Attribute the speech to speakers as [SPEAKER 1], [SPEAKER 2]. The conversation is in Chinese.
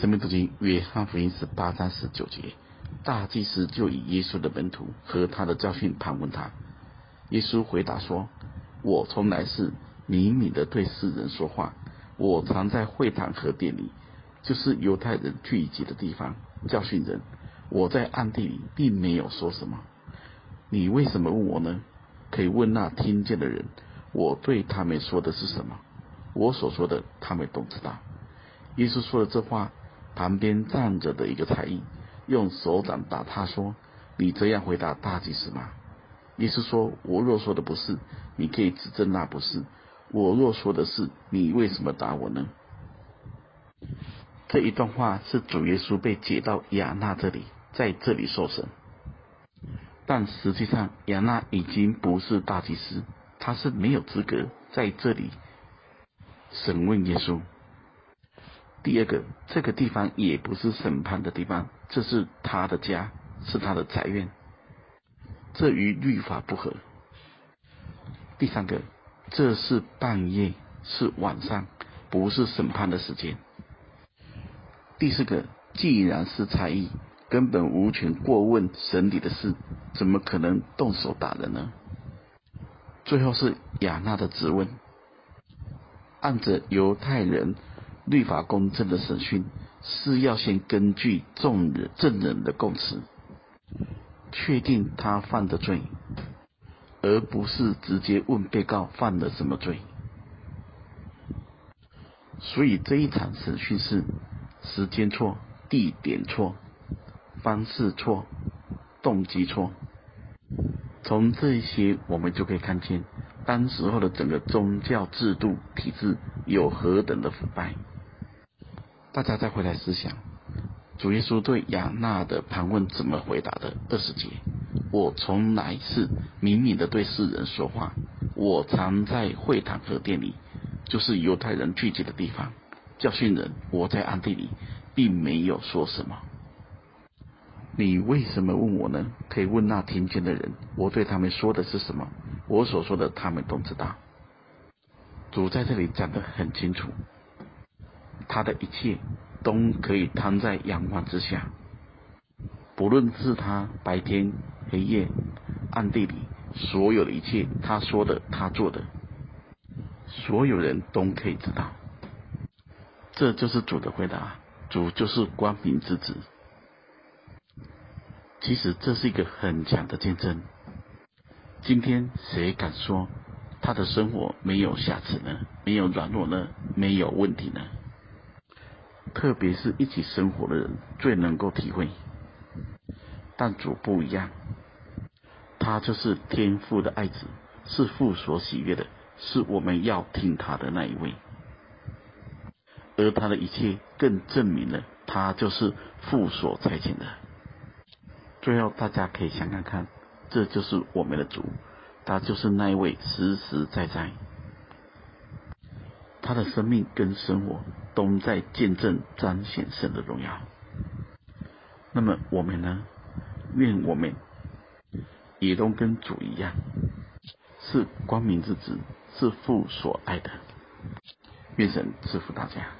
[SPEAKER 1] 生命读经约翰福音十八章十九节，大祭司就以耶稣的门徒和他的教训盘问他。耶稣回答说：“我从来是明明的对世人说话。我常在会堂和殿里，就是犹太人聚集的地方，教训人。我在暗地里并没有说什么。你为什么问我呢？可以问那听见的人，我对他们说的是什么？我所说的，他们都知道。”耶稣说了这话，旁边站着的一个差役用手掌打他说：“你这样回答大祭司吗？”耶稣说：“我若说的不是，你可以指证那不是；我若说的是，你为什么打我呢？”这一段话是主耶稣被解到亚那这里，在这里受审。但实际上，亚那已经不是大祭司，他是没有资格在这里审问耶稣。第二个，这个地方也不是审判的地方，这是他的家，是他的宅院。这与律法不合。第三个，这是半夜，是晚上，不是审判的时间。第四个，既然是差役，根本无权过问审理的事，怎么可能动手打人呢？最后是亚娜的质问，按着犹太人律法公正的审讯，是要先根据众人证人的供词。确定他犯的罪，而不是直接问被告犯了什么罪。所以这一场审讯是时间错、地点错、方式错、动机错。从这些我们就可以看见，当时候的整个宗教制度体制有何等的腐败。大家再回来思想。主耶稣对亚那的盘问怎么回答的？二十节，我从来是敏敏的对世人说话。我常在会堂和殿里，就是犹太人聚集的地方，教训人。我在暗地里，并没有说什么。你为什么问我呢？可以问那听见的人，我对他们说的是什么？我所说的，他们都知道。主在这里讲得很清楚，他的一切。都可以摊在阳光之下，不论是他白天、黑夜、暗地里，所有的一切，他说的、他做的，所有人都可以知道。这就是主的回答，主就是光明之子。其实这是一个很强的见证。今天谁敢说他的生活没有瑕疵呢？没有软弱呢？没有问题呢？特别是一起生活的人最能够体会，但主不一样，他就是天父的爱子，是父所喜悦的，是我们要听他的那一位，而他的一切更证明了他就是父所差遣的。最后，大家可以想想看，这就是我们的主，他就是那一位实实在在。他的生命跟生活都在见证彰显神的荣耀。那么我们呢？愿我们也都跟主一样，是光明之子，是父所爱的。愿神赐福大家。